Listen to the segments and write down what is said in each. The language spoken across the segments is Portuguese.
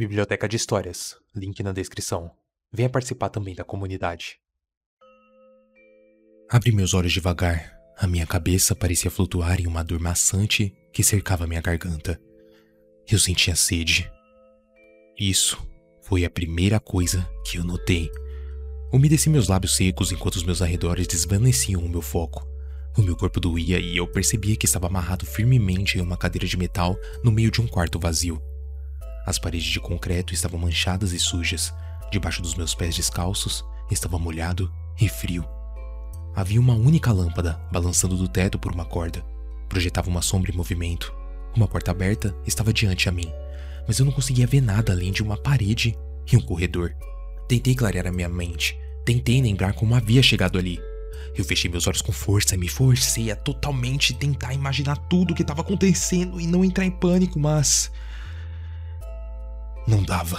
Biblioteca de Histórias, link na descrição. Venha participar também da comunidade. Abri meus olhos devagar. A minha cabeça parecia flutuar em uma dor maçante que cercava minha garganta. Eu sentia sede. Isso foi a primeira coisa que eu notei. Umedeci meus lábios secos enquanto os meus arredores desvaneciam o meu foco. O meu corpo doía e eu percebia que estava amarrado firmemente em uma cadeira de metal no meio de um quarto vazio. As paredes de concreto estavam manchadas e sujas. Debaixo dos meus pés descalços estava molhado e frio. Havia uma única lâmpada balançando do teto por uma corda. Projetava uma sombra em movimento. Uma porta aberta estava diante a mim, mas eu não conseguia ver nada além de uma parede e um corredor. Tentei clarear a minha mente. Tentei lembrar como havia chegado ali. Eu fechei meus olhos com força e me forcei a totalmente tentar imaginar tudo o que estava acontecendo e não entrar em pânico, mas não dava.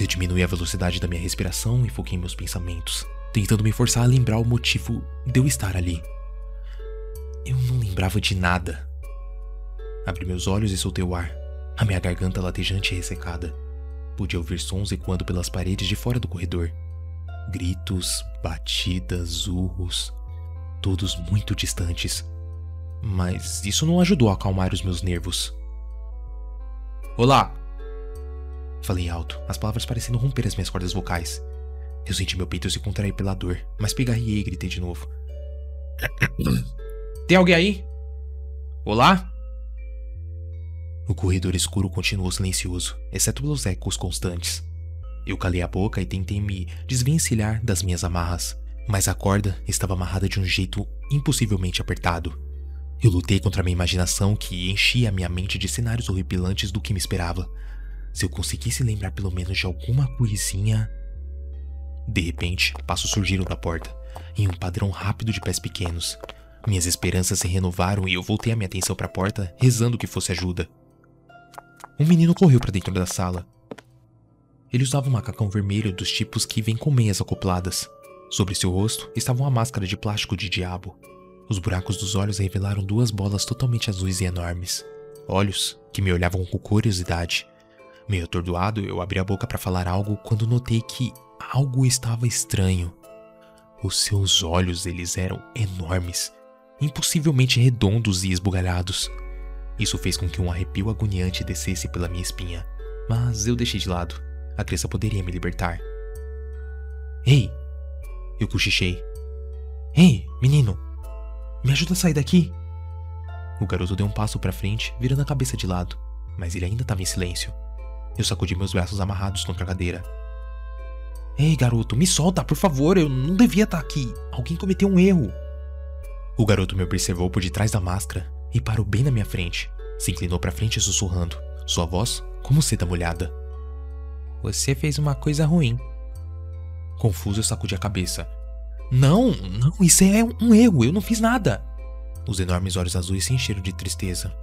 Eu diminui a velocidade da minha respiração e foquei meus pensamentos, tentando me forçar a lembrar o motivo de eu estar ali. Eu não lembrava de nada. Abri meus olhos e soltei o ar, a minha garganta latejante e ressecada. Podia ouvir sons ecoando pelas paredes de fora do corredor. Gritos, batidas, urros, todos muito distantes. Mas isso não ajudou a acalmar os meus nervos. Olá! Falei alto, as palavras parecendo romper as minhas cordas vocais. Eu senti meu peito se contrair pela dor, mas pegarriei e gritei de novo. Tem alguém aí? Olá? O corredor escuro continuou silencioso, exceto pelos ecos constantes. Eu calei a boca e tentei me desvencilhar das minhas amarras, mas a corda estava amarrada de um jeito impossivelmente apertado. Eu lutei contra a minha imaginação que enchia minha mente de cenários horripilantes do que me esperava, se eu conseguisse lembrar pelo menos de alguma coisinha. De repente, passos surgiram da porta, em um padrão rápido de pés pequenos. Minhas esperanças se renovaram e eu voltei a minha atenção para a porta, rezando que fosse ajuda. Um menino correu para dentro da sala. Ele usava um macacão vermelho dos tipos que vêm com meias acopladas. Sobre seu rosto estava uma máscara de plástico de diabo. Os buracos dos olhos revelaram duas bolas totalmente azuis e enormes. Olhos que me olhavam com curiosidade. Meio atordoado, eu abri a boca para falar algo quando notei que algo estava estranho. Os seus olhos, eles eram enormes, impossivelmente redondos e esbugalhados. Isso fez com que um arrepio agoniante descesse pela minha espinha, mas eu deixei de lado. A criança poderia me libertar. Ei! Eu cochichei. Ei, menino! Me ajuda a sair daqui! O garoto deu um passo para frente, virando a cabeça de lado, mas ele ainda estava em silêncio. Eu sacudi meus braços amarrados contra a cadeira. Ei, garoto, me solta, por favor, eu não devia estar aqui. Alguém cometeu um erro. O garoto me observou por detrás da máscara e parou bem na minha frente. Se inclinou para frente sussurrando, sua voz como seda molhada. Você fez uma coisa ruim. Confuso, eu sacudi a cabeça. Não, não, isso é um erro, eu não fiz nada. Os enormes olhos azuis se encheram de tristeza.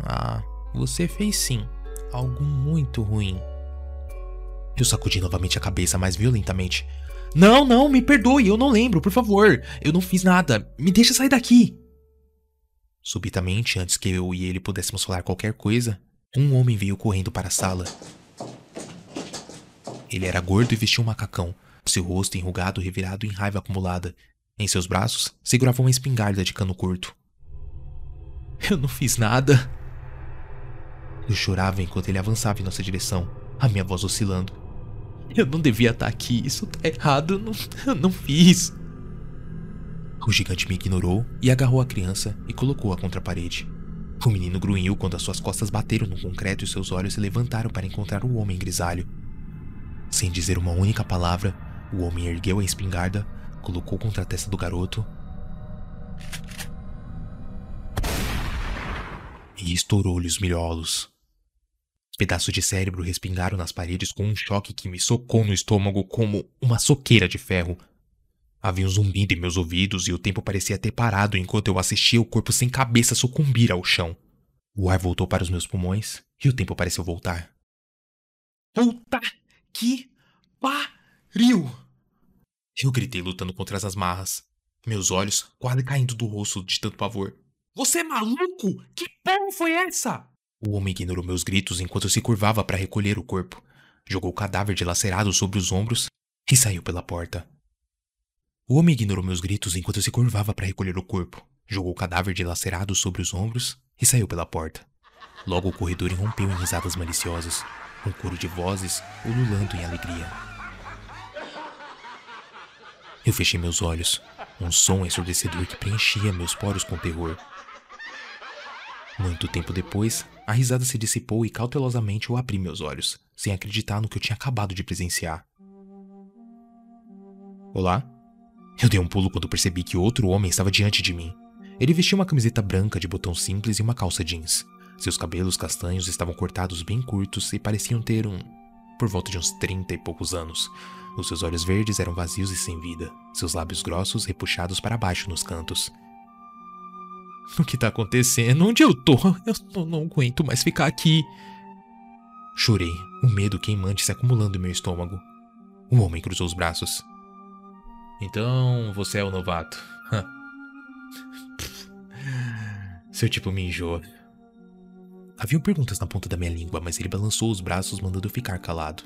Ah, você fez sim algo muito ruim. Eu sacudi novamente a cabeça mais violentamente. Não, não, me perdoe, eu não lembro, por favor. Eu não fiz nada. Me deixa sair daqui. Subitamente, antes que eu e ele pudéssemos falar qualquer coisa, um homem veio correndo para a sala. Ele era gordo e vestia um macacão, seu rosto enrugado revirado em raiva acumulada. Em seus braços, segurava uma espingarda de cano curto. Eu não fiz nada, eu chorava enquanto ele avançava em nossa direção, a minha voz oscilando. Eu não devia estar aqui, isso tá errado, eu não, eu não fiz. O gigante me ignorou e agarrou a criança e colocou-a contra a parede. O menino grunhiu quando as suas costas bateram no concreto e seus olhos se levantaram para encontrar o homem grisalho. Sem dizer uma única palavra, o homem ergueu a espingarda, colocou contra a testa do garoto e estourou-lhe os milholos. Pedaços de cérebro respingaram nas paredes com um choque que me socou no estômago como uma soqueira de ferro. Havia um zumbido em meus ouvidos e o tempo parecia ter parado enquanto eu assistia o corpo sem cabeça sucumbir ao chão. O ar voltou para os meus pulmões e o tempo pareceu voltar. Puta que pariu! Eu gritei lutando contra as marras, meus olhos quase caindo do rosto de tanto pavor. Você é maluco? Que porra foi essa? O homem ignorou meus gritos enquanto se curvava para recolher o corpo, jogou o cadáver dilacerado sobre os ombros e saiu pela porta. O homem ignorou meus gritos enquanto se curvava para recolher o corpo, jogou o cadáver dilacerado sobre os ombros e saiu pela porta. Logo o corredor irrompeu em risadas maliciosas, um coro de vozes ululando em alegria. Eu fechei meus olhos, um som ensurdecedor que preenchia meus poros com terror. Muito tempo depois, a risada se dissipou e cautelosamente eu abri meus olhos, sem acreditar no que eu tinha acabado de presenciar. Olá? Eu dei um pulo quando percebi que outro homem estava diante de mim. Ele vestia uma camiseta branca de botão simples e uma calça jeans. Seus cabelos castanhos estavam cortados bem curtos e pareciam ter um. por volta de uns trinta e poucos anos. Os seus olhos verdes eram vazios e sem vida, seus lábios grossos repuxados para baixo nos cantos. O que tá acontecendo? Onde eu tô? Eu não, aguento mais ficar aqui. Chorei, o medo queimante se acumulando em meu estômago. O homem cruzou os braços. Então você é o novato. Seu tipo me enjoa. Haviam perguntas na ponta da minha língua, mas ele balançou os braços, mandando eu ficar calado.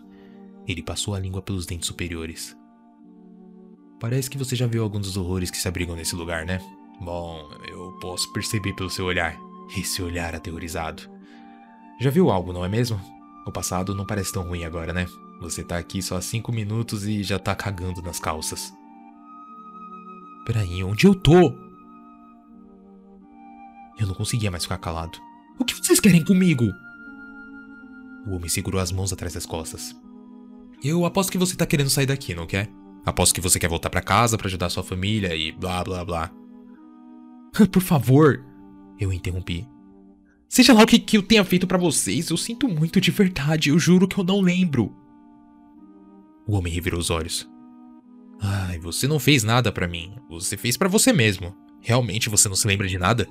Ele passou a língua pelos dentes superiores. Parece que você já viu alguns dos horrores que se abrigam nesse lugar, né? Bom, eu posso perceber pelo seu olhar. Esse olhar aterrorizado. Já viu algo, não é mesmo? O passado não parece tão ruim agora, né? Você tá aqui só há cinco minutos e já tá cagando nas calças. Peraí, onde eu tô? Eu não conseguia mais ficar calado. O que vocês querem comigo? O homem segurou as mãos atrás das costas. Eu aposto que você tá querendo sair daqui, não quer? Aposto que você quer voltar para casa para ajudar sua família e blá blá blá. Por favor, eu interrompi. Seja lá o que, que eu tenha feito para vocês, eu sinto muito de verdade, eu juro que eu não lembro. O homem revirou os olhos. Ai, você não fez nada para mim. Você fez para você mesmo. Realmente você não se lembra de nada?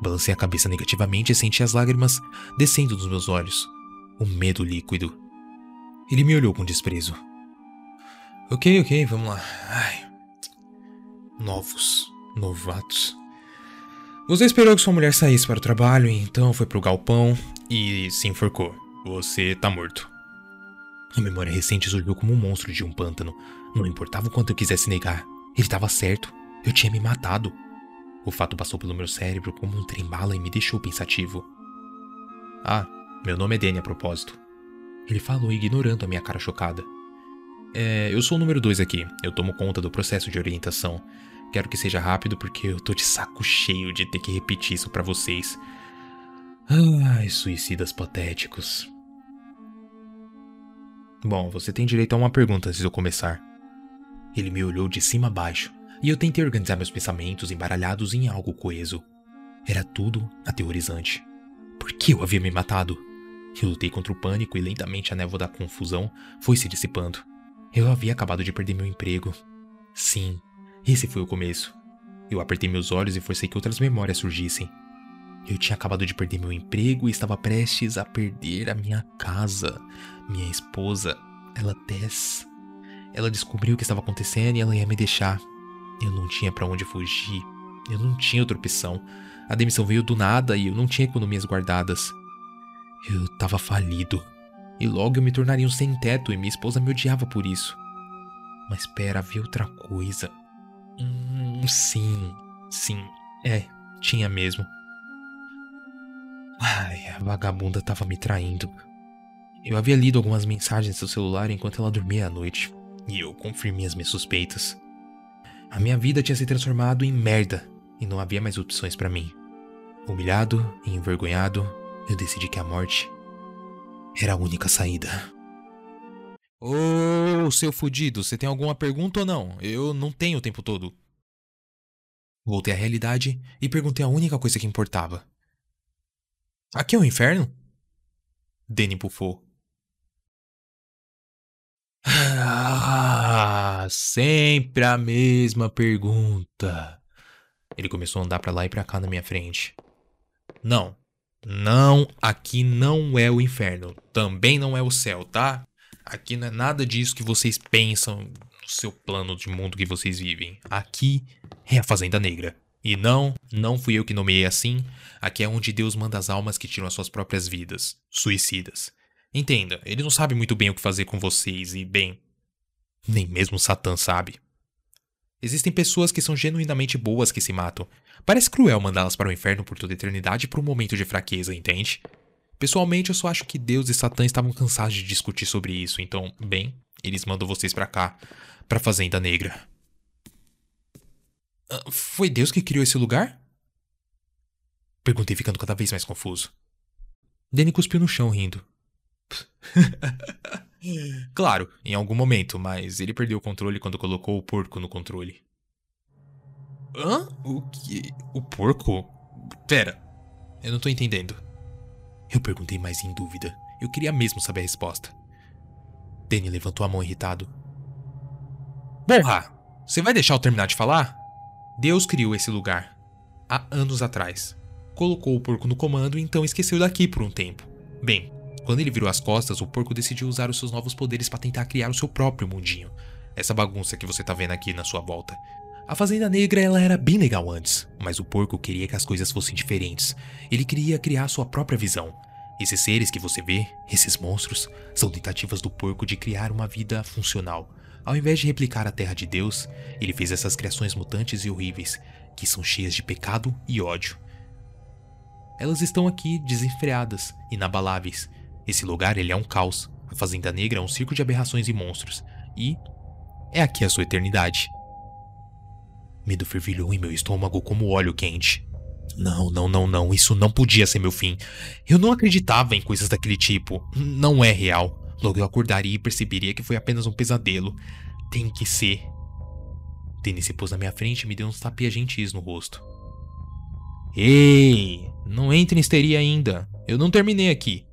Balancei a cabeça negativamente e senti as lágrimas descendo dos meus olhos. Um medo líquido. Ele me olhou com desprezo. Ok, ok, vamos lá. Ai. Novos. Novatos. Você esperou que sua mulher saísse para o trabalho, então foi pro galpão e se enforcou. Você tá morto. A memória recente surgiu como um monstro de um pântano. Não importava o quanto eu quisesse negar. Ele estava certo. Eu tinha me matado. O fato passou pelo meu cérebro como um trem-bala e me deixou pensativo. Ah, meu nome é Danny a propósito. Ele falou, ignorando a minha cara chocada. É, eu sou o número 2 aqui. Eu tomo conta do processo de orientação. Quero que seja rápido porque eu tô de saco cheio de ter que repetir isso para vocês. Ai, suicidas patéticos. Bom, você tem direito a uma pergunta antes de eu começar. Ele me olhou de cima a baixo, e eu tentei organizar meus pensamentos embaralhados em algo coeso. Era tudo aterrorizante. Por que eu havia me matado? Eu lutei contra o pânico e lentamente a névoa da confusão foi se dissipando. Eu havia acabado de perder meu emprego. Sim, esse foi o começo. Eu apertei meus olhos e forcei que outras memórias surgissem. Eu tinha acabado de perder meu emprego e estava prestes a perder a minha casa. Minha esposa, ela Tess. Ela descobriu o que estava acontecendo e ela ia me deixar. Eu não tinha para onde fugir. Eu não tinha outra opção. A demissão veio do nada e eu não tinha economias guardadas. Eu estava falido. E logo eu me tornaria um sem-teto e minha esposa me odiava por isso. Mas espera, havia outra coisa. Hum, sim, sim, é, tinha mesmo. Ai, a vagabunda estava me traindo. Eu havia lido algumas mensagens no seu celular enquanto ela dormia à noite, e eu confirmei as minhas suspeitas. A minha vida tinha se transformado em merda e não havia mais opções para mim. Humilhado e envergonhado, eu decidi que a morte era a única saída. Ô, seu fudido, você tem alguma pergunta ou não? Eu não tenho o tempo todo. Voltei à realidade e perguntei a única coisa que importava. Aqui é o inferno? Danny bufou. Ah, sempre a mesma pergunta. Ele começou a andar para lá e para cá na minha frente. Não, não, aqui não é o inferno. Também não é o céu, tá? Aqui não é nada disso que vocês pensam no seu plano de mundo que vocês vivem. Aqui é a Fazenda Negra. E não, não fui eu que nomeei assim. Aqui é onde Deus manda as almas que tiram as suas próprias vidas, suicidas. Entenda, ele não sabe muito bem o que fazer com vocês e, bem, nem mesmo Satã sabe. Existem pessoas que são genuinamente boas que se matam. Parece cruel mandá-las para o inferno por toda eternidade por um momento de fraqueza, entende? Pessoalmente, eu só acho que Deus e Satã estavam cansados de discutir sobre isso, então, bem, eles mandam vocês para cá, pra Fazenda Negra. Ah, foi Deus que criou esse lugar? Perguntei, ficando cada vez mais confuso. Danny cuspiu no chão, rindo. claro, em algum momento, mas ele perdeu o controle quando colocou o porco no controle. Hã? O que? O porco? Pera, eu não tô entendendo. Eu perguntei mais em dúvida. Eu queria mesmo saber a resposta. Danny levantou a mão irritado. Porra! Você vai deixar eu terminar de falar? Deus criou esse lugar. Há anos atrás. Colocou o porco no comando e então esqueceu daqui por um tempo. Bem, quando ele virou as costas, o porco decidiu usar os seus novos poderes para tentar criar o seu próprio mundinho. Essa bagunça que você tá vendo aqui na sua volta. A Fazenda Negra ela era bem legal antes, mas o porco queria que as coisas fossem diferentes. Ele queria criar sua própria visão. Esses seres que você vê, esses monstros, são tentativas do porco de criar uma vida funcional. Ao invés de replicar a terra de Deus, ele fez essas criações mutantes e horríveis, que são cheias de pecado e ódio. Elas estão aqui desenfreadas, inabaláveis. Esse lugar ele é um caos. A Fazenda Negra é um circo de aberrações e monstros. E é aqui a sua eternidade. Medo fervilhou em meu estômago como óleo quente. Não, não, não, não, isso não podia ser meu fim. Eu não acreditava em coisas daquele tipo. Não é real. Logo eu acordaria e perceberia que foi apenas um pesadelo. Tem que ser. Dennis se pôs na minha frente e me deu uns tapinhas gentis no rosto. Ei, não entre em histeria ainda. Eu não terminei aqui.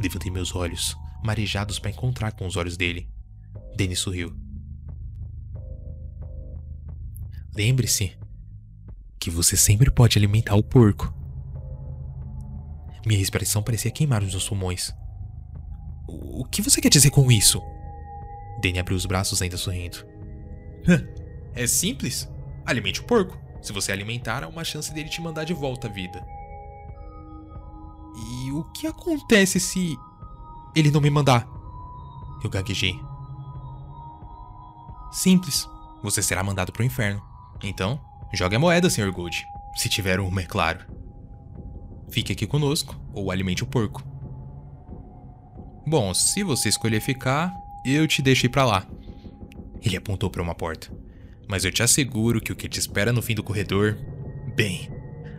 Levantei meus olhos, marejados para encontrar com os olhos dele. Dennis sorriu. Lembre-se que você sempre pode alimentar o porco. Minha respiração parecia queimar os meus pulmões. O que você quer dizer com isso? Danny abriu os braços ainda sorrindo. é simples. Alimente o porco. Se você alimentar, há uma chance dele te mandar de volta à vida. E o que acontece se ele não me mandar? Eu gaguejei. Simples. Você será mandado para o inferno. Então, jogue a moeda, Sr. Gold. Se tiver uma, é claro. Fique aqui conosco ou alimente o porco. Bom, se você escolher ficar, eu te deixo ir pra lá. Ele apontou para uma porta. Mas eu te asseguro que o que te espera no fim do corredor. Bem,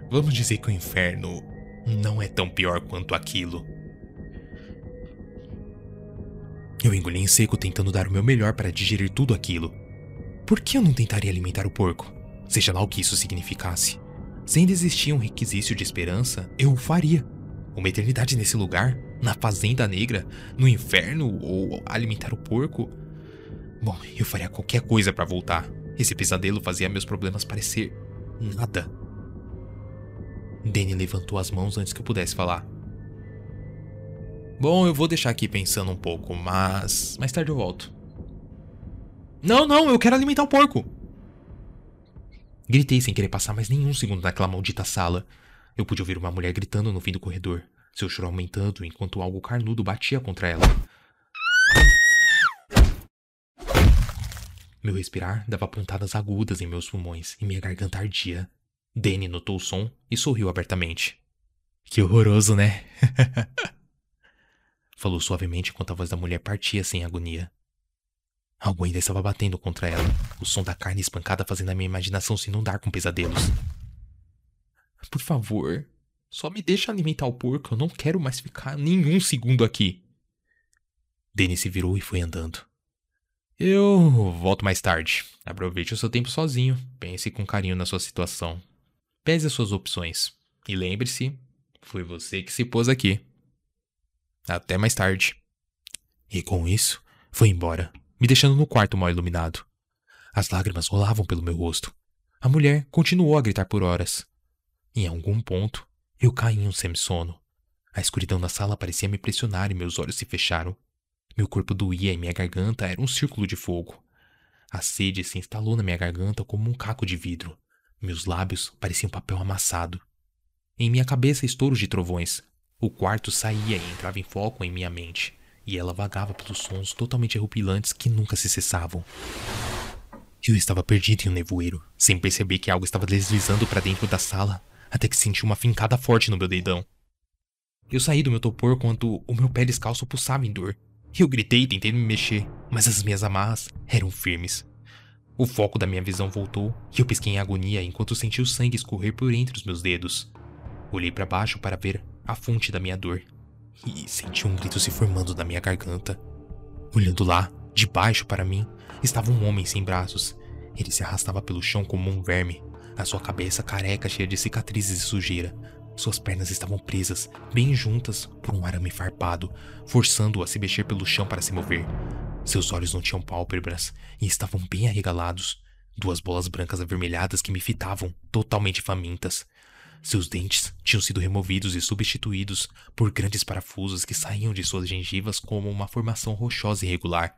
vamos dizer que o inferno não é tão pior quanto aquilo. Eu engoli em seco tentando dar o meu melhor para digerir tudo aquilo. Por que eu não tentaria alimentar o porco? Seja lá o que isso significasse. Se ainda existia um requisito de esperança, eu o faria. Uma eternidade nesse lugar, na Fazenda Negra, no inferno ou alimentar o porco. Bom, eu faria qualquer coisa para voltar. Esse pesadelo fazia meus problemas parecer nada. Danny levantou as mãos antes que eu pudesse falar. Bom, eu vou deixar aqui pensando um pouco, mas mais tarde eu volto. Não, não, eu quero alimentar o porco. Gritei sem querer passar mais nenhum segundo naquela maldita sala. Eu pude ouvir uma mulher gritando no fim do corredor, seu choro aumentando enquanto algo carnudo batia contra ela. Meu respirar dava pontadas agudas em meus pulmões e minha garganta ardia. Danny notou o som e sorriu abertamente. Que horroroso, né? Falou suavemente enquanto a voz da mulher partia sem agonia. Algo ainda estava batendo contra ela, o som da carne espancada fazendo a minha imaginação se inundar com pesadelos. Por favor, só me deixa alimentar o porco, eu não quero mais ficar nenhum segundo aqui. Danny se virou e foi andando. Eu volto mais tarde. Aproveite o seu tempo sozinho. Pense com carinho na sua situação. Pese as suas opções. E lembre-se, foi você que se pôs aqui. Até mais tarde. E com isso, foi embora me deixando no quarto mal iluminado. As lágrimas rolavam pelo meu rosto. A mulher continuou a gritar por horas. Em algum ponto, eu caí em um semi-sono. A escuridão da sala parecia me pressionar e meus olhos se fecharam. Meu corpo doía e minha garganta era um círculo de fogo. A sede se instalou na minha garganta como um caco de vidro. Meus lábios pareciam papel amassado. Em minha cabeça, estouros de trovões. O quarto saía e entrava em foco em minha mente, e ela vagava pelos sons totalmente repupilantes que nunca se cessavam. Eu estava perdido em um nevoeiro, sem perceber que algo estava deslizando para dentro da sala, até que senti uma fincada forte no meu dedão. Eu saí do meu topor quando o meu pé descalço pulsava em dor. Eu gritei tentei me mexer, mas as minhas amarras eram firmes. O foco da minha visão voltou e eu pisquei em agonia enquanto senti o sangue escorrer por entre os meus dedos. Olhei para baixo para ver a fonte da minha dor e senti um grito se formando na minha garganta. Olhando lá, de baixo para mim, estava um homem sem braços. Ele se arrastava pelo chão como um verme, a sua cabeça careca cheia de cicatrizes e sujeira. Suas pernas estavam presas, bem juntas, por um arame farpado, forçando-o a se mexer pelo chão para se mover. Seus olhos não tinham pálpebras e estavam bem arregalados, duas bolas brancas avermelhadas que me fitavam, totalmente famintas. Seus dentes tinham sido removidos e substituídos por grandes parafusos que saíam de suas gengivas como uma formação rochosa irregular.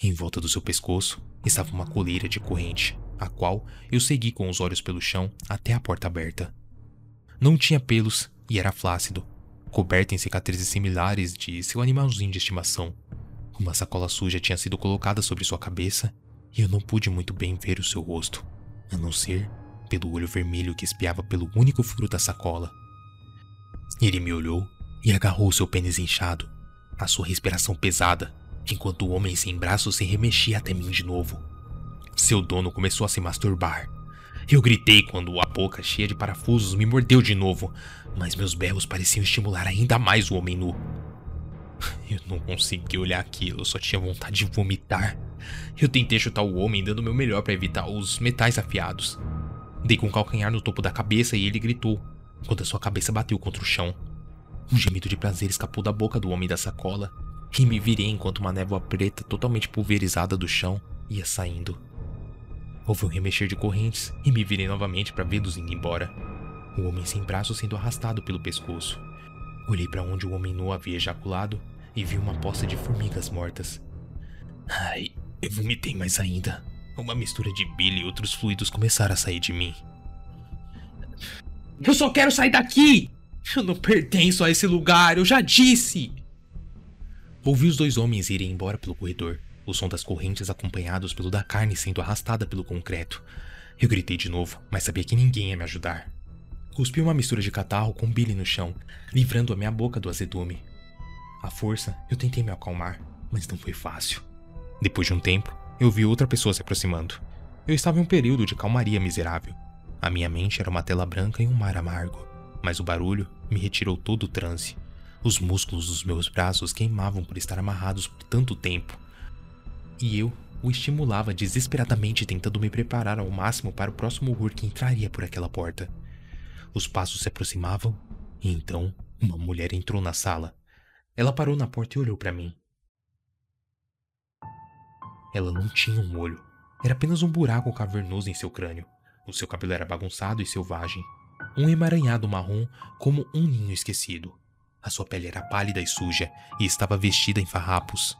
Em volta do seu pescoço estava uma coleira de corrente, a qual eu segui com os olhos pelo chão até a porta aberta. Não tinha pelos e era flácido, coberto em cicatrizes similares de seu animalzinho de estimação. Uma sacola suja tinha sido colocada sobre sua cabeça e eu não pude muito bem ver o seu rosto, a não ser pelo olho vermelho que espiava pelo único furo da sacola. Ele me olhou e agarrou seu pênis inchado, a sua respiração pesada, enquanto o homem sem braços se remexia até mim de novo. Seu dono começou a se masturbar. Eu gritei quando a boca cheia de parafusos me mordeu de novo, mas meus berros pareciam estimular ainda mais o homem nu. Eu não consegui olhar aquilo, só tinha vontade de vomitar. Eu tentei chutar o homem, dando meu melhor para evitar os metais afiados. Dei com o calcanhar no topo da cabeça e ele gritou, quando a sua cabeça bateu contra o chão. Um gemido de prazer escapou da boca do homem da sacola e me virei enquanto uma névoa preta totalmente pulverizada do chão ia saindo. Houve um remexer de correntes e me virei novamente para vê-los indo embora. O homem sem braço sendo arrastado pelo pescoço. Olhei para onde o homem nu havia ejaculado e vi uma poça de formigas mortas. Ai, eu vomitei mais ainda. Uma mistura de bile e outros fluidos começaram a sair de mim. Eu só quero sair daqui! Eu não pertenço a esse lugar, eu já disse! Ouvi os dois homens irem embora pelo corredor, o som das correntes acompanhados pelo da carne sendo arrastada pelo concreto. Eu gritei de novo, mas sabia que ninguém ia me ajudar. Cuspi uma mistura de catarro com bile no chão, livrando a minha boca do azedume. À força, eu tentei me acalmar, mas não foi fácil. Depois de um tempo, eu vi outra pessoa se aproximando. Eu estava em um período de calmaria miserável. A minha mente era uma tela branca e um mar amargo, mas o barulho me retirou todo o transe. Os músculos dos meus braços queimavam por estar amarrados por tanto tempo. E eu o estimulava desesperadamente tentando me preparar ao máximo para o próximo horror que entraria por aquela porta. Os passos se aproximavam e então uma mulher entrou na sala. Ela parou na porta e olhou para mim. Ela não tinha um olho. Era apenas um buraco cavernoso em seu crânio. O seu cabelo era bagunçado e selvagem. Um emaranhado marrom como um ninho esquecido. A sua pele era pálida e suja e estava vestida em farrapos.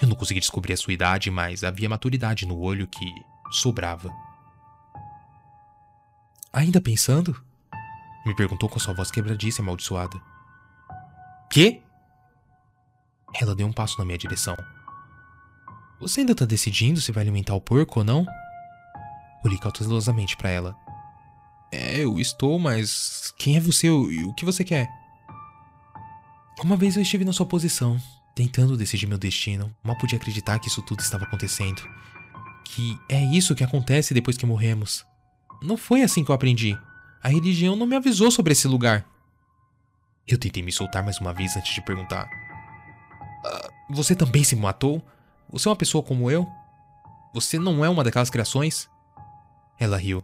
Eu não consegui descobrir a sua idade, mas havia maturidade no olho que sobrava. Ainda pensando? Me perguntou com sua voz quebradiça e amaldiçoada. Quê? Ela deu um passo na minha direção. Você ainda tá decidindo se vai alimentar o porco ou não? Olhei cautelosamente para ela. É, eu estou, mas quem é você e o que você quer? Uma vez eu estive na sua posição, tentando decidir meu destino. Mal podia acreditar que isso tudo estava acontecendo. Que é isso que acontece depois que morremos. Não foi assim que eu aprendi. A religião não me avisou sobre esse lugar. Eu tentei me soltar mais uma vez antes de perguntar: ah, Você também se matou? Você é uma pessoa como eu? Você não é uma daquelas criações? Ela riu.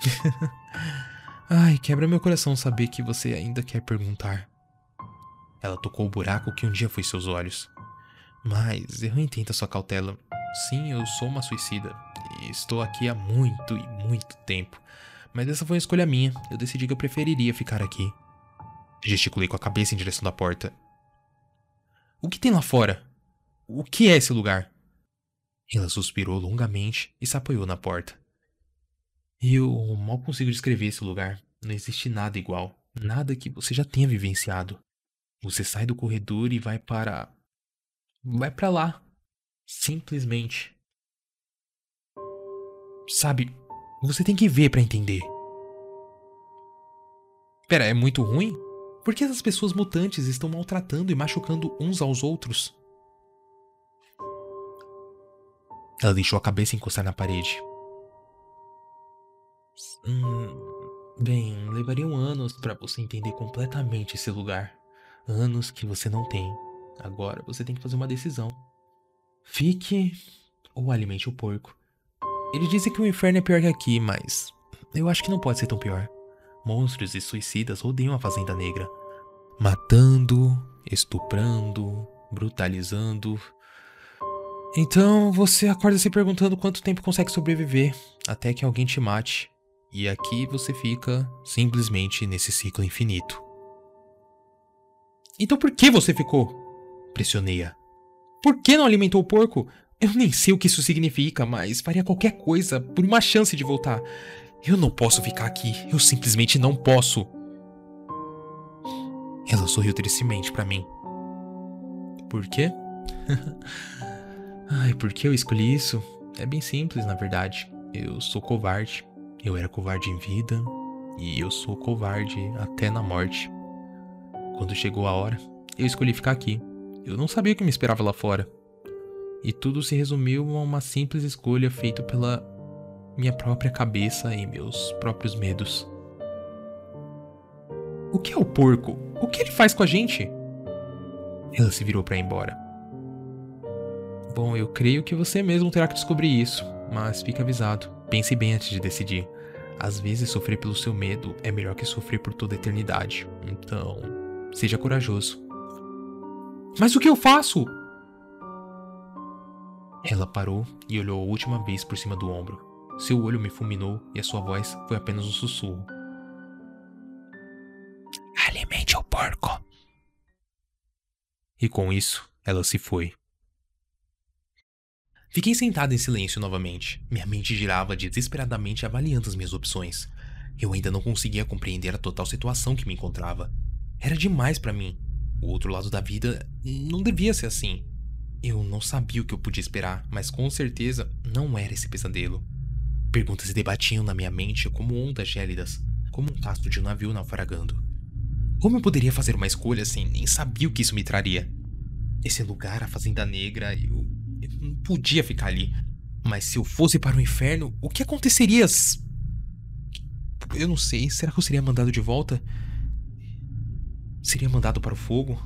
Ai, quebra meu coração saber que você ainda quer perguntar. Ela tocou o buraco que um dia foi seus olhos. Mas eu entendo a sua cautela. Sim, eu sou uma suicida. E estou aqui há muito e muito tempo. Mas essa foi uma escolha minha. Eu decidi que eu preferiria ficar aqui. Gesticulei com a cabeça em direção da porta. O que tem lá fora? O que é esse lugar? Ela suspirou longamente e se apoiou na porta. Eu mal consigo descrever esse lugar. Não existe nada igual. Nada que você já tenha vivenciado. Você sai do corredor e vai para. Vai para lá. Simplesmente. Sabe, você tem que ver para entender. Pera, é muito ruim? Por que essas pessoas mutantes estão maltratando e machucando uns aos outros? Ela deixou a cabeça encostar na parede. Hum, bem, levariam anos para você entender completamente esse lugar. Anos que você não tem. Agora você tem que fazer uma decisão. Fique ou alimente o porco. Ele disse que o inferno é pior que aqui, mas eu acho que não pode ser tão pior. Monstros e suicidas rodeiam a Fazenda Negra, matando, estuprando, brutalizando. Então você acorda se perguntando quanto tempo consegue sobreviver até que alguém te mate. E aqui você fica simplesmente nesse ciclo infinito. Então por que você ficou? Pressionei-a. Por que não alimentou o porco? Eu nem sei o que isso significa, mas faria qualquer coisa por uma chance de voltar. Eu não posso ficar aqui. Eu simplesmente não posso. Ela sorriu tristemente para mim. Por quê? Ai, por que eu escolhi isso? É bem simples, na verdade. Eu sou covarde. Eu era covarde em vida e eu sou covarde até na morte. Quando chegou a hora, eu escolhi ficar aqui. Eu não sabia o que me esperava lá fora. E tudo se resumiu a uma simples escolha feita pela minha própria cabeça e meus próprios medos. O que é o porco? O que ele faz com a gente? Ela se virou para ir embora. Bom, eu creio que você mesmo terá que descobrir isso, mas fique avisado. Pense bem antes de decidir. Às vezes sofrer pelo seu medo é melhor que sofrer por toda a eternidade. Então, seja corajoso. Mas o que eu faço? Ela parou e olhou a última vez por cima do ombro. Seu olho me fulminou e a sua voz foi apenas um sussurro. Alimente o porco. E com isso, ela se foi. Fiquei sentada em silêncio novamente. Minha mente girava desesperadamente avaliando as minhas opções. Eu ainda não conseguia compreender a total situação que me encontrava. Era demais para mim. O outro lado da vida não devia ser assim. Eu não sabia o que eu podia esperar, mas com certeza não era esse pesadelo. Perguntas se debatiam na minha mente como ondas gélidas, como um rastro de um navio naufragando. Como eu poderia fazer uma escolha sem nem saber o que isso me traria? Esse lugar, a Fazenda Negra, eu, podia ficar ali. Mas se eu fosse para o inferno, o que aconteceria? Eu não sei, será que eu seria mandado de volta? Seria mandado para o fogo?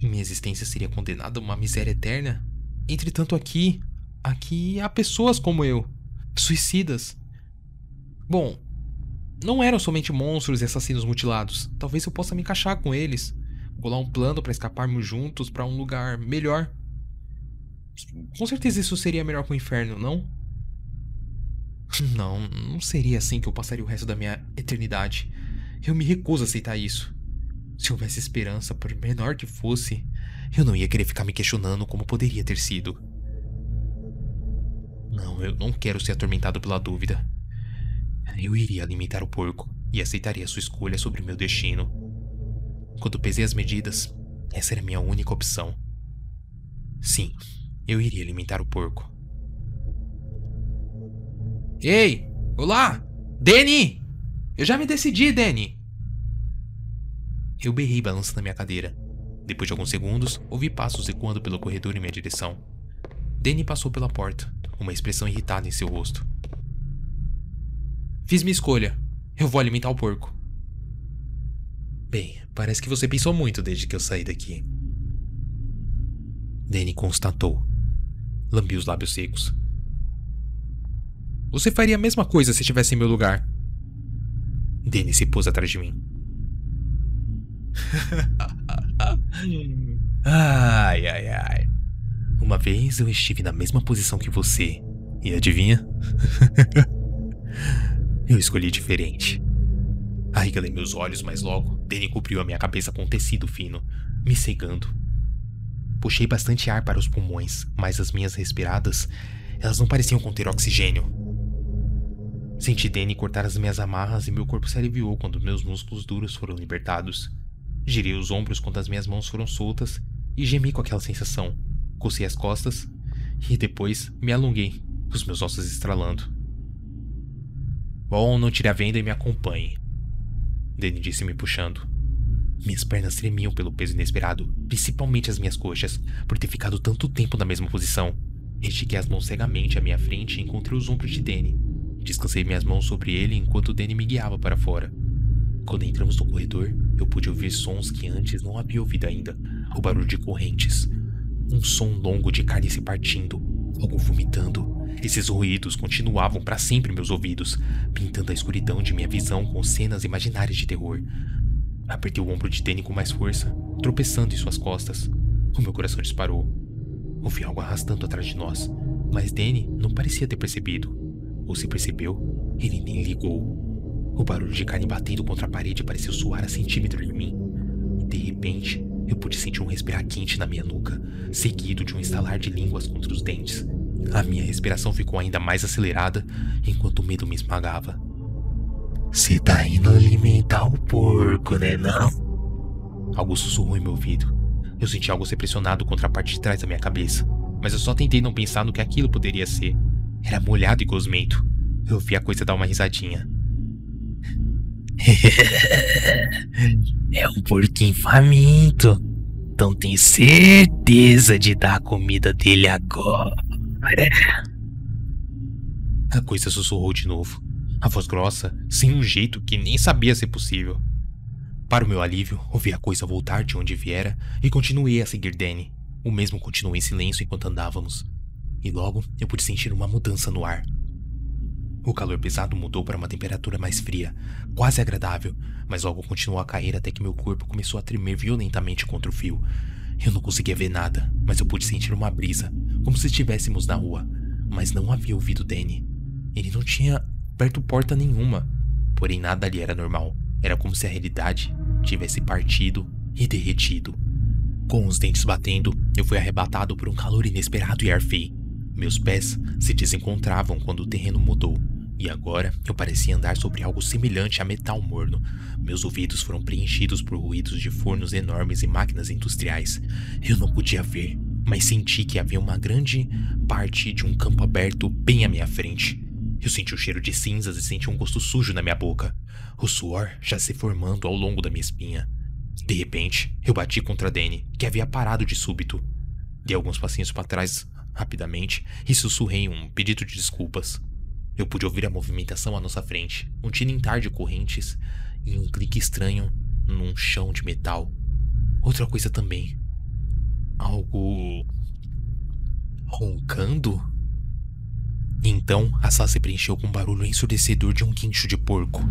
Minha existência seria condenada a uma miséria eterna? Entretanto, aqui. Aqui há pessoas como eu. Suicidas. Bom, não eram somente monstros e assassinos mutilados. Talvez eu possa me encaixar com eles. Colar um plano para escaparmos juntos para um lugar melhor. Com certeza isso seria melhor que o inferno, não? Não, não seria assim que eu passaria o resto da minha eternidade. Eu me recuso a aceitar isso. Se houvesse esperança, por menor que fosse, eu não ia querer ficar me questionando como poderia ter sido. Não, eu não quero ser atormentado pela dúvida. Eu iria alimentar o porco e aceitaria sua escolha sobre meu destino. Quando pesei as medidas, essa era minha única opção. Sim, eu iria alimentar o porco. Ei! Olá! Danny! Eu já me decidi, Danny! Eu berrei balançando a minha cadeira. Depois de alguns segundos, ouvi passos ecoando pelo corredor em minha direção. Danny passou pela porta, uma expressão irritada em seu rosto. Fiz minha escolha. Eu vou alimentar o porco. Bem, parece que você pensou muito desde que eu saí daqui. Danny constatou. Lambi os lábios secos. Você faria a mesma coisa se estivesse em meu lugar. Danny se pôs atrás de mim. ai, ai, ai. Uma vez eu estive na mesma posição que você. E adivinha? eu escolhi diferente. Arregalei meus olhos, mas logo Danny cobriu a minha cabeça com um tecido fino, me cegando. Puxei bastante ar para os pulmões, mas as minhas respiradas, elas não pareciam conter oxigênio. Senti Danny cortar as minhas amarras e meu corpo se aliviou quando meus músculos duros foram libertados. Girei os ombros quando as minhas mãos foram soltas e gemi com aquela sensação. Cocei as costas e depois me alonguei, os meus ossos estralando. Bom, não tire a venda e me acompanhe. Danny disse me puxando. Minhas pernas tremiam pelo peso inesperado, principalmente as minhas coxas, por ter ficado tanto tempo na mesma posição. Estiquei as mãos cegamente à minha frente e encontrei os ombros de Danny. Descansei minhas mãos sobre ele enquanto Danny me guiava para fora. Quando entramos no corredor, eu pude ouvir sons que antes não havia ouvido ainda. O barulho de correntes. Um som longo de carne se partindo, algo vomitando. Esses ruídos continuavam para sempre em meus ouvidos, pintando a escuridão de minha visão com cenas imaginárias de terror. Apertei o ombro de Danny com mais força, tropeçando em suas costas. O meu coração disparou. Ouvi algo arrastando atrás de nós, mas Danny não parecia ter percebido. Ou se percebeu, ele nem ligou. O barulho de carne batendo contra a parede pareceu soar a centímetros de mim. E de repente, eu pude sentir um respirar quente na minha nuca, seguido de um estalar de línguas contra os dentes. A minha respiração ficou ainda mais acelerada enquanto o medo me esmagava. Você tá indo alimentar o porco, né não? Algo sussurrou em meu ouvido. Eu senti algo ser pressionado contra a parte de trás da minha cabeça, mas eu só tentei não pensar no que aquilo poderia ser. Era molhado e gosmento. Eu vi a coisa dar uma risadinha. é um porquinho faminto. Então tem certeza de dar a comida dele agora. A coisa sussurrou de novo. A voz grossa, sem um jeito que nem sabia ser possível. Para o meu alívio, ouvi a coisa voltar de onde viera e continuei a seguir Danny. O mesmo continuou em silêncio enquanto andávamos. E logo eu pude sentir uma mudança no ar. O calor pesado mudou para uma temperatura mais fria, quase agradável, mas logo continuou a cair até que meu corpo começou a tremer violentamente contra o fio. Eu não conseguia ver nada, mas eu pude sentir uma brisa, como se estivéssemos na rua, mas não havia ouvido Danny. Ele não tinha perto porta nenhuma, porém nada ali era normal. Era como se a realidade tivesse partido e derretido. Com os dentes batendo, eu fui arrebatado por um calor inesperado e arfei. Meus pés se desencontravam quando o terreno mudou, e agora eu parecia andar sobre algo semelhante a metal morno. Meus ouvidos foram preenchidos por ruídos de fornos enormes e máquinas industriais. Eu não podia ver, mas senti que havia uma grande parte de um campo aberto bem à minha frente. Eu senti o cheiro de cinzas e senti um gosto sujo na minha boca, o suor já se formando ao longo da minha espinha. De repente, eu bati contra Danny, que havia parado de súbito. Dei alguns passinhos para trás rapidamente e sussurrei um pedido de desculpas. Eu pude ouvir a movimentação à nossa frente, um tilintar de correntes e um clique estranho num chão de metal. Outra coisa também. Algo. roncando? Então a sala se preencheu com um barulho ensurdecedor de um guincho de porco.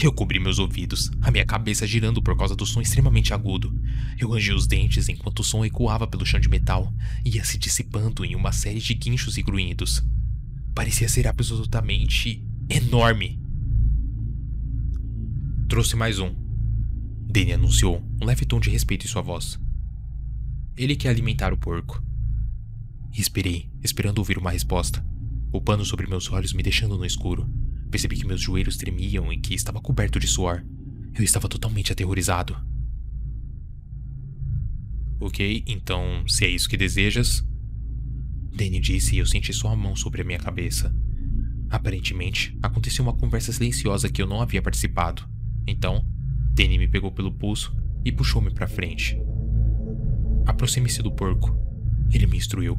Eu cobri meus ouvidos, a minha cabeça girando por causa do som extremamente agudo. Eu rangi os dentes enquanto o som ecoava pelo chão de metal ia se dissipando em uma série de guinchos e gruídos. Parecia ser absolutamente enorme. Trouxe mais um. Danny anunciou, um leve tom de respeito em sua voz. Ele quer alimentar o porco. Esperei, esperando ouvir uma resposta. O pano sobre meus olhos me deixando no escuro. Percebi que meus joelhos tremiam e que estava coberto de suor. Eu estava totalmente aterrorizado. Ok, então, se é isso que desejas. Danny disse e eu senti sua mão sobre a minha cabeça. Aparentemente, aconteceu uma conversa silenciosa que eu não havia participado. Então, Danny me pegou pelo pulso e puxou-me para frente. Aproxime-se do porco. Ele me instruiu.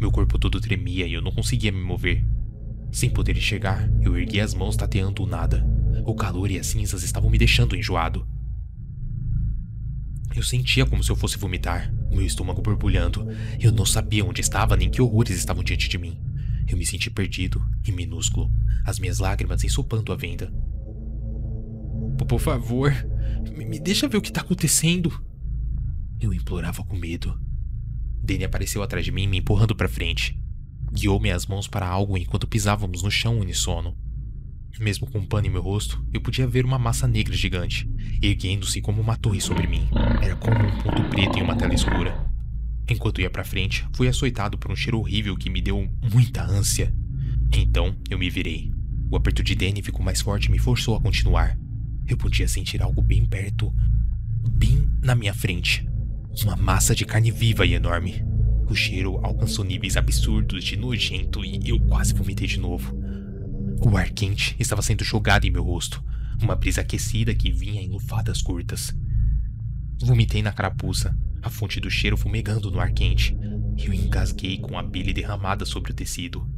Meu corpo todo tremia e eu não conseguia me mover. Sem poder enxergar, eu ergui as mãos tateando o nada. O calor e as cinzas estavam me deixando enjoado. Eu sentia como se eu fosse vomitar, meu estômago borbulhando. Eu não sabia onde estava nem que horrores estavam diante de mim. Eu me senti perdido e minúsculo, as minhas lágrimas ensopando a venda. Por favor, me deixa ver o que está acontecendo. Eu implorava com medo. Danny apareceu atrás de mim, me empurrando para frente. Guiou minhas mãos para algo enquanto pisávamos no chão unissono. Mesmo com um pano em meu rosto, eu podia ver uma massa negra gigante, erguendo-se como uma torre sobre mim. Era como um ponto preto em uma tela escura. Enquanto ia para frente, fui açoitado por um cheiro horrível que me deu muita ânsia. Então, eu me virei. O aperto de Danny ficou mais forte e me forçou a continuar. Eu podia sentir algo bem perto, bem na minha frente. Uma massa de carne viva e enorme. O cheiro alcançou níveis absurdos de nojento e eu quase vomitei de novo. O ar quente estava sendo jogado em meu rosto, uma brisa aquecida que vinha em lufadas curtas. Vomitei na carapuça, a fonte do cheiro fumegando no ar quente, eu engasguei com a bile derramada sobre o tecido.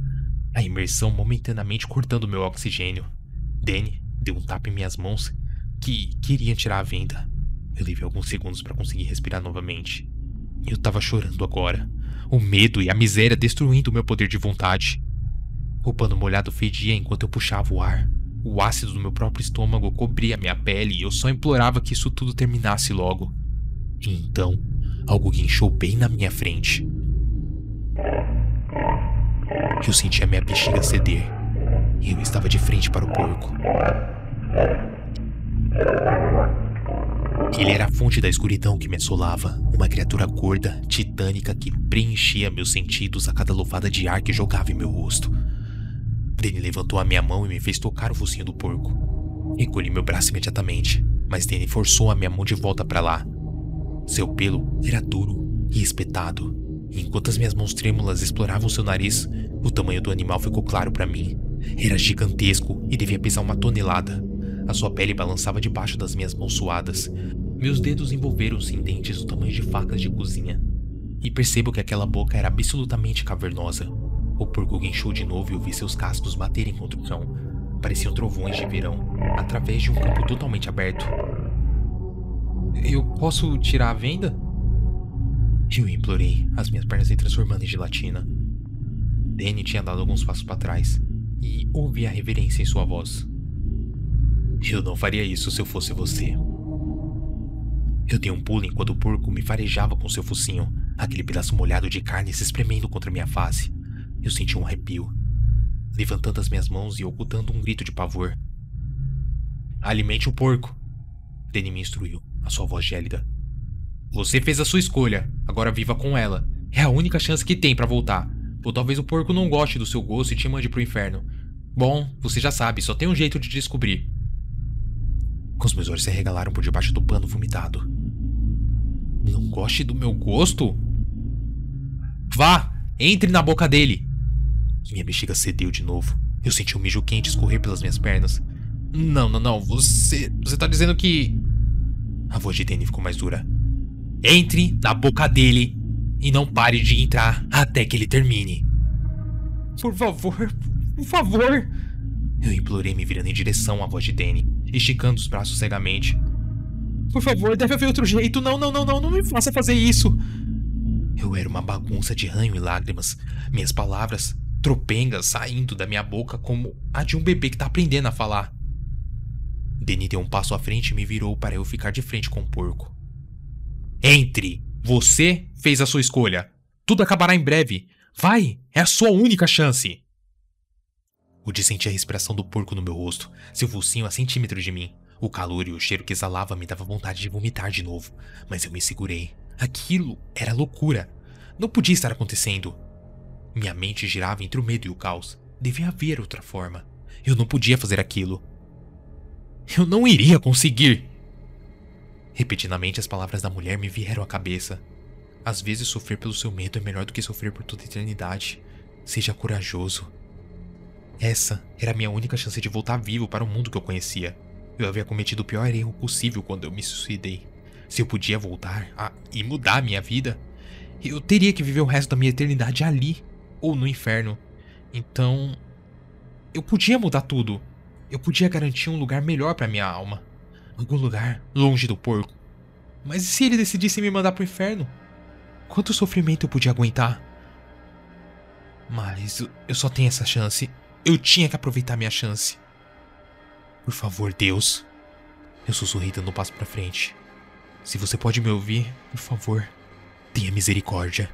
A imersão momentaneamente cortando meu oxigênio. Danny deu um tapa em minhas mãos que queria tirar a venda. Levei alguns segundos para conseguir respirar novamente. Eu tava chorando agora. O medo e a miséria destruindo o meu poder de vontade. O pano molhado fedia enquanto eu puxava o ar. O ácido do meu próprio estômago cobria minha pele e eu só implorava que isso tudo terminasse logo. E então, algo guinchou bem na minha frente. Eu senti a minha bexiga ceder. E eu estava de frente para o porco. Ele era a fonte da escuridão que me assolava, uma criatura gorda, titânica que preenchia meus sentidos a cada louvada de ar que jogava em meu rosto. Danny levantou a minha mão e me fez tocar o focinho do porco. Recolhi meu braço imediatamente, mas Danny forçou a minha mão de volta para lá. Seu pelo era duro e espetado, e enquanto as minhas mãos trêmulas exploravam seu nariz, o tamanho do animal ficou claro para mim. Era gigantesco e devia pesar uma tonelada. A sua pele balançava debaixo das minhas mãos suadas. Meus dedos envolveram-se em dentes do tamanho de facas de cozinha. E percebo que aquela boca era absolutamente cavernosa. O porco guinchou de novo e eu vi seus cascos baterem contra o chão. Pareciam trovões de verão, através de um campo totalmente aberto. Eu posso tirar a venda? Eu implorei, as minhas pernas se transformando em gelatina. Danny tinha dado alguns passos para trás, e ouvi a reverência em sua voz. Eu não faria isso se eu fosse você. Eu dei um pulo enquanto o porco me farejava com seu focinho, aquele pedaço molhado de carne se espremendo contra minha face. Eu senti um arrepio, levantando as minhas mãos e ocultando um grito de pavor. Alimente o porco, Danny me instruiu, a sua voz gélida. Você fez a sua escolha, agora viva com ela. É a única chance que tem para voltar. Ou talvez o porco não goste do seu gosto e te mande pro inferno. Bom, você já sabe, só tem um jeito de descobrir. Os meus olhos se regalaram por debaixo do pano vomitado. Não goste do meu gosto? Vá! Entre na boca dele! Minha bexiga cedeu de novo. Eu senti um mijo quente escorrer pelas minhas pernas. Não, não, não. Você. Você tá dizendo que. A voz de Danny ficou mais dura. Entre na boca dele e não pare de entrar até que ele termine. Por favor, por favor. Eu implorei, me virando em direção à voz de Danny esticando os braços cegamente. Por favor, deve haver outro jeito. Não, não, não, não, não me faça fazer isso. Eu era uma bagunça de ranho e lágrimas. Minhas palavras, tropengas, saindo da minha boca como a de um bebê que tá aprendendo a falar. Denny deu um passo à frente e me virou para eu ficar de frente com o porco. Entre! Você fez a sua escolha. Tudo acabará em breve. Vai! É a sua única chance! Pude sentir a respiração do porco no meu rosto, seu focinho a centímetros de mim. O calor e o cheiro que exalava me dava vontade de vomitar de novo, mas eu me segurei. Aquilo era loucura. Não podia estar acontecendo. Minha mente girava entre o medo e o caos. Devia haver outra forma. Eu não podia fazer aquilo. Eu não iria conseguir! Repetidamente as palavras da mulher me vieram à cabeça. Às vezes sofrer pelo seu medo é melhor do que sofrer por toda eternidade. Seja corajoso. Essa era a minha única chance de voltar vivo para o mundo que eu conhecia. Eu havia cometido o pior erro possível quando eu me suicidei. Se eu podia voltar a, e mudar a minha vida, eu teria que viver o resto da minha eternidade ali ou no inferno. Então, eu podia mudar tudo. Eu podia garantir um lugar melhor para minha alma. Algum lugar longe do porco. Mas e se ele decidisse me mandar pro inferno? Quanto sofrimento eu podia aguentar? Mas eu só tenho essa chance eu tinha que aproveitar minha chance. Por favor, Deus. Eu sussurrei dando um passo para frente. Se você pode me ouvir, por favor, tenha misericórdia.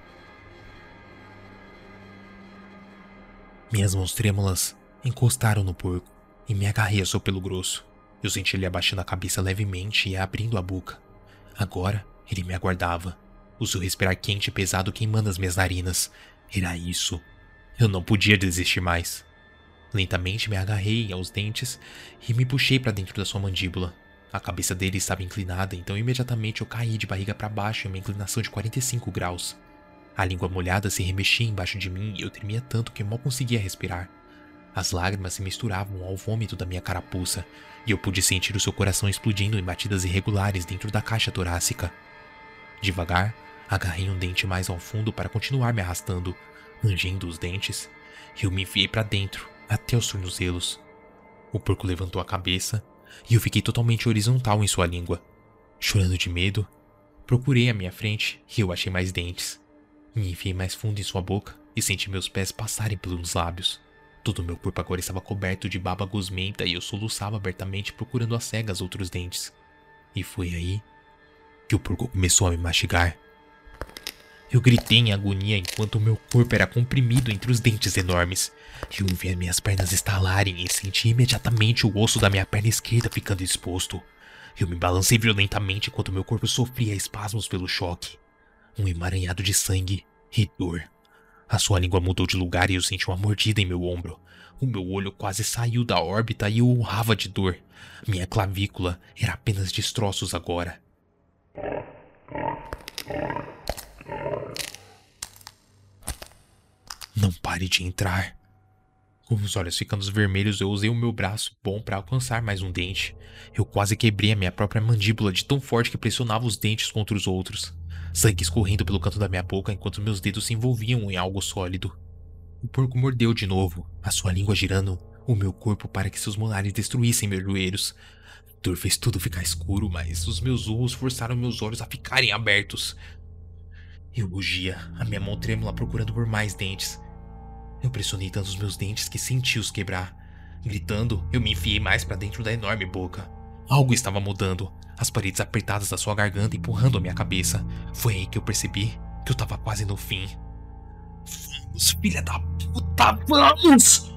Minhas mãos trêmulas encostaram no porco e me agarrei ao seu pelo grosso. Eu senti ele abaixando a cabeça levemente e abrindo a boca. Agora ele me aguardava. o seu respirar quente e pesado queimando as minhas narinas. Era isso. Eu não podia desistir mais. Lentamente me agarrei aos dentes e me puxei para dentro da sua mandíbula. A cabeça dele estava inclinada, então imediatamente eu caí de barriga para baixo em uma inclinação de 45 graus. A língua molhada se remexia embaixo de mim e eu tremia tanto que mal conseguia respirar. As lágrimas se misturavam ao vômito da minha carapuça e eu pude sentir o seu coração explodindo em batidas irregulares dentro da caixa torácica. Devagar, agarrei um dente mais ao fundo para continuar me arrastando, rangendo os dentes, e eu me enfiei para dentro, até os tornozelos. O porco levantou a cabeça e eu fiquei totalmente horizontal em sua língua. Chorando de medo, procurei à minha frente e eu achei mais dentes. Me enfiei mais fundo em sua boca e senti meus pés passarem pelos lábios. Todo meu corpo agora estava coberto de baba gosmenta e eu soluçava abertamente procurando às cegas outros dentes. E foi aí que o porco começou a me mastigar. Eu gritei em agonia enquanto meu corpo era comprimido entre os dentes enormes. Eu vi minhas pernas estalarem e senti imediatamente o osso da minha perna esquerda ficando exposto. Eu me balancei violentamente enquanto meu corpo sofria espasmos pelo choque. Um emaranhado de sangue e dor. A sua língua mudou de lugar e eu senti uma mordida em meu ombro. O meu olho quase saiu da órbita e eu urrava de dor. Minha clavícula era apenas destroços agora. Não pare de entrar. Com os olhos ficando vermelhos, eu usei o meu braço bom para alcançar mais um dente. Eu quase quebrei a minha própria mandíbula de tão forte que pressionava os dentes contra os outros sangue escorrendo pelo canto da minha boca enquanto meus dedos se envolviam em algo sólido. O porco mordeu de novo, a sua língua girando o meu corpo para que seus molares destruíssem meus joelhos. A dor fez tudo ficar escuro, mas os meus urros forçaram meus olhos a ficarem abertos. Eu rugia, a minha mão trêmula procurando por mais dentes. Eu pressionei tanto os meus dentes que senti-os quebrar. Gritando, eu me enfiei mais para dentro da enorme boca. Algo estava mudando as paredes apertadas da sua garganta empurrando a minha cabeça. Foi aí que eu percebi que eu tava quase no fim. Vamos, filha da puta, vamos!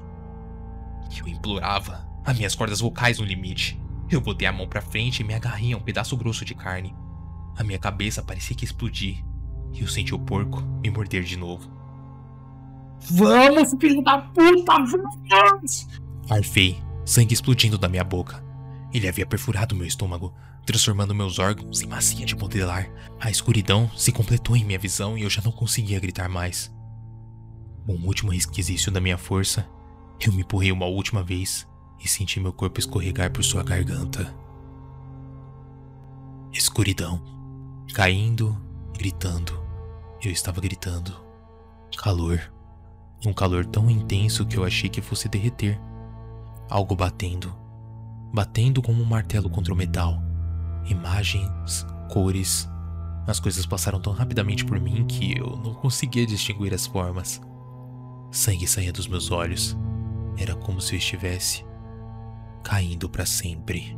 Eu implorava, as minhas cordas vocais no limite. Eu botei a mão pra frente e me agarrei a um pedaço grosso de carne. A minha cabeça parecia que explodir. E eu senti o porco me morder de novo. Vamos, filho da puta, vamos! Arfei, sangue explodindo da minha boca. Ele havia perfurado meu estômago, transformando meus órgãos em massinha de modelar. A escuridão se completou em minha visão e eu já não conseguia gritar mais. Com o último resquisício da minha força, eu me empurrei uma última vez e senti meu corpo escorregar por sua garganta. Escuridão. Caindo, gritando. Eu estava gritando. Calor. Um calor tão intenso que eu achei que fosse derreter. Algo batendo. Batendo como um martelo contra o metal imagens, cores. As coisas passaram tão rapidamente por mim que eu não conseguia distinguir as formas. Sangue saía dos meus olhos. Era como se eu estivesse caindo para sempre.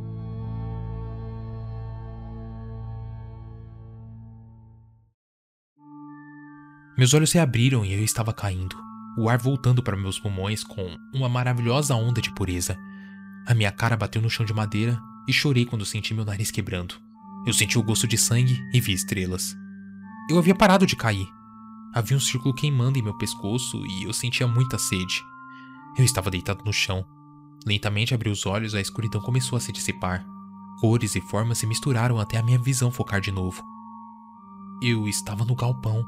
Meus olhos se abriram e eu estava caindo, o ar voltando para meus pulmões com uma maravilhosa onda de pureza. A minha cara bateu no chão de madeira e chorei quando senti meu nariz quebrando. Eu senti o gosto de sangue e vi estrelas. Eu havia parado de cair. Havia um círculo queimando em meu pescoço e eu sentia muita sede. Eu estava deitado no chão. Lentamente abri os olhos e a escuridão começou a se dissipar. Cores e formas se misturaram até a minha visão focar de novo. Eu estava no galpão.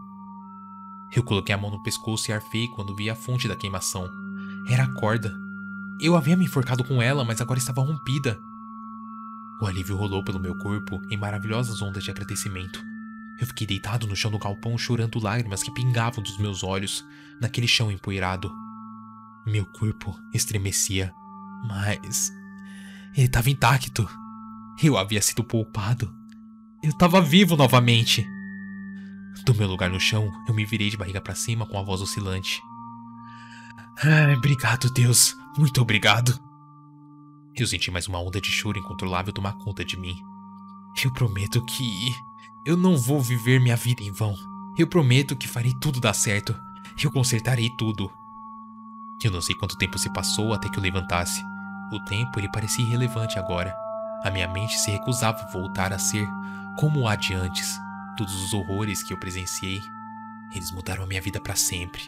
Eu coloquei a mão no pescoço e arfei quando vi a fonte da queimação. Era a corda. Eu havia me enforcado com ela, mas agora estava rompida. O alívio rolou pelo meu corpo em maravilhosas ondas de agradecimento. Eu fiquei deitado no chão do galpão chorando lágrimas que pingavam dos meus olhos naquele chão empoeirado. Meu corpo estremecia, mas ele estava intacto. Eu havia sido poupado. Eu estava vivo novamente. Do meu lugar no chão, eu me virei de barriga para cima com a voz oscilante. Ai, obrigado, Deus. Muito obrigado. Eu senti mais uma onda de choro incontrolável tomar conta de mim. Eu prometo que. Eu não vou viver minha vida em vão. Eu prometo que farei tudo dar certo. Eu consertarei tudo. Eu não sei quanto tempo se passou até que eu levantasse. O tempo ele parecia irrelevante agora. A minha mente se recusava a voltar a ser como há de antes. Todos os horrores que eu presenciei, eles mudaram a minha vida para sempre.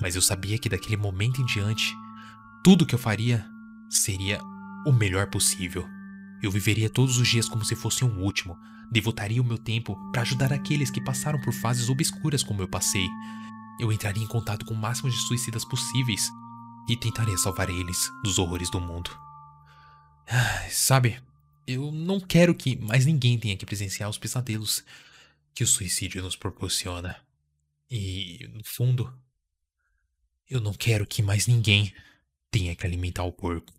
Mas eu sabia que daquele momento em diante, tudo que eu faria seria o melhor possível. Eu viveria todos os dias como se fosse um último, devotaria o meu tempo para ajudar aqueles que passaram por fases obscuras como eu passei. Eu entraria em contato com o máximo de suicidas possíveis e tentaria salvar eles dos horrores do mundo. Sabe, eu não quero que mais ninguém tenha que presenciar os pesadelos que o suicídio nos proporciona. E, no fundo, eu não quero que mais ninguém tenha que alimentar o porco.